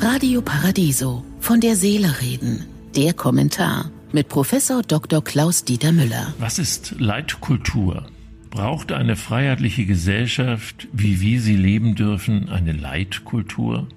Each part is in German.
Radio Paradiso von der Seele reden. Der Kommentar mit Professor Dr. Klaus Dieter Müller. Was ist Leitkultur? Braucht eine freiheitliche Gesellschaft, wie wir sie leben dürfen, eine Leitkultur?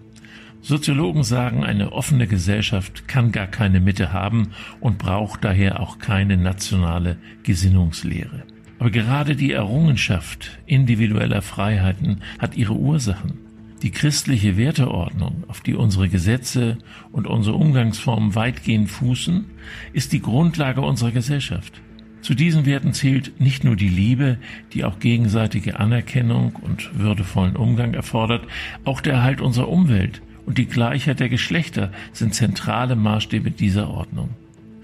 Soziologen sagen, eine offene Gesellschaft kann gar keine Mitte haben und braucht daher auch keine nationale Gesinnungslehre. Aber gerade die Errungenschaft individueller Freiheiten hat ihre Ursachen. Die christliche Werteordnung, auf die unsere Gesetze und unsere Umgangsformen weitgehend fußen, ist die Grundlage unserer Gesellschaft. Zu diesen Werten zählt nicht nur die Liebe, die auch gegenseitige Anerkennung und würdevollen Umgang erfordert, auch der Erhalt unserer Umwelt und die Gleichheit der Geschlechter sind zentrale Maßstäbe dieser Ordnung.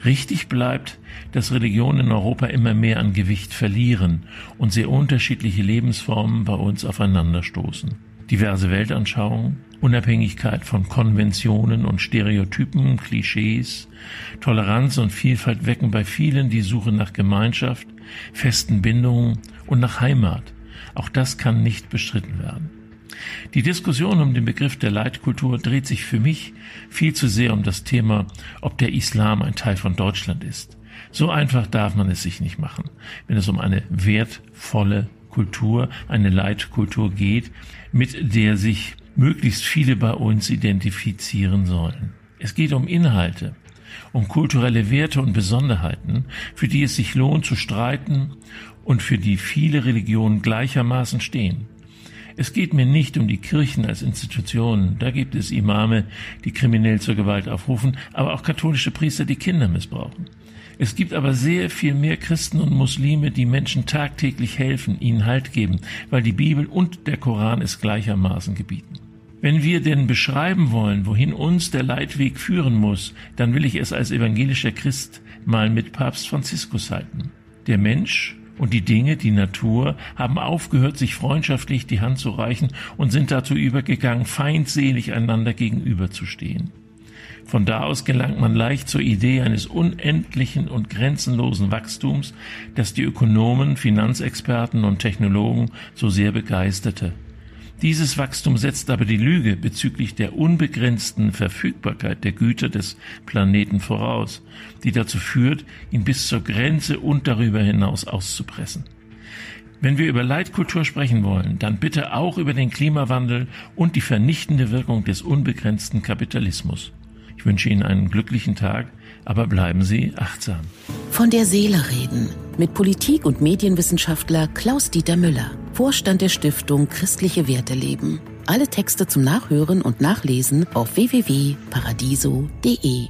Richtig bleibt, dass Religionen in Europa immer mehr an Gewicht verlieren und sehr unterschiedliche Lebensformen bei uns aufeinanderstoßen. Diverse Weltanschauungen, Unabhängigkeit von Konventionen und Stereotypen, Klischees, Toleranz und Vielfalt wecken bei vielen die Suche nach Gemeinschaft, festen Bindungen und nach Heimat. Auch das kann nicht bestritten werden. Die Diskussion um den Begriff der Leitkultur dreht sich für mich viel zu sehr um das Thema, ob der Islam ein Teil von Deutschland ist. So einfach darf man es sich nicht machen, wenn es um eine wertvolle Kultur, eine Leitkultur geht, mit der sich möglichst viele bei uns identifizieren sollen. Es geht um Inhalte, um kulturelle Werte und Besonderheiten, für die es sich lohnt zu streiten und für die viele Religionen gleichermaßen stehen. Es geht mir nicht um die Kirchen als Institutionen. Da gibt es Imame, die kriminell zur Gewalt aufrufen, aber auch katholische Priester, die Kinder missbrauchen. Es gibt aber sehr viel mehr Christen und Muslime, die Menschen tagtäglich helfen, ihnen Halt geben, weil die Bibel und der Koran es gleichermaßen gebieten. Wenn wir denn beschreiben wollen, wohin uns der Leitweg führen muss, dann will ich es als evangelischer Christ mal mit Papst Franziskus halten. Der Mensch und die Dinge, die Natur, haben aufgehört, sich freundschaftlich die Hand zu reichen und sind dazu übergegangen, feindselig einander gegenüberzustehen. Von da aus gelangt man leicht zur Idee eines unendlichen und grenzenlosen Wachstums, das die Ökonomen, Finanzexperten und Technologen so sehr begeisterte. Dieses Wachstum setzt aber die Lüge bezüglich der unbegrenzten Verfügbarkeit der Güter des Planeten voraus, die dazu führt, ihn bis zur Grenze und darüber hinaus auszupressen. Wenn wir über Leitkultur sprechen wollen, dann bitte auch über den Klimawandel und die vernichtende Wirkung des unbegrenzten Kapitalismus. Ich wünsche Ihnen einen glücklichen Tag, aber bleiben Sie achtsam. Von der Seele reden mit Politik- und Medienwissenschaftler Klaus-Dieter Müller, Vorstand der Stiftung Christliche Werte leben. Alle Texte zum Nachhören und Nachlesen auf www.paradiso.de.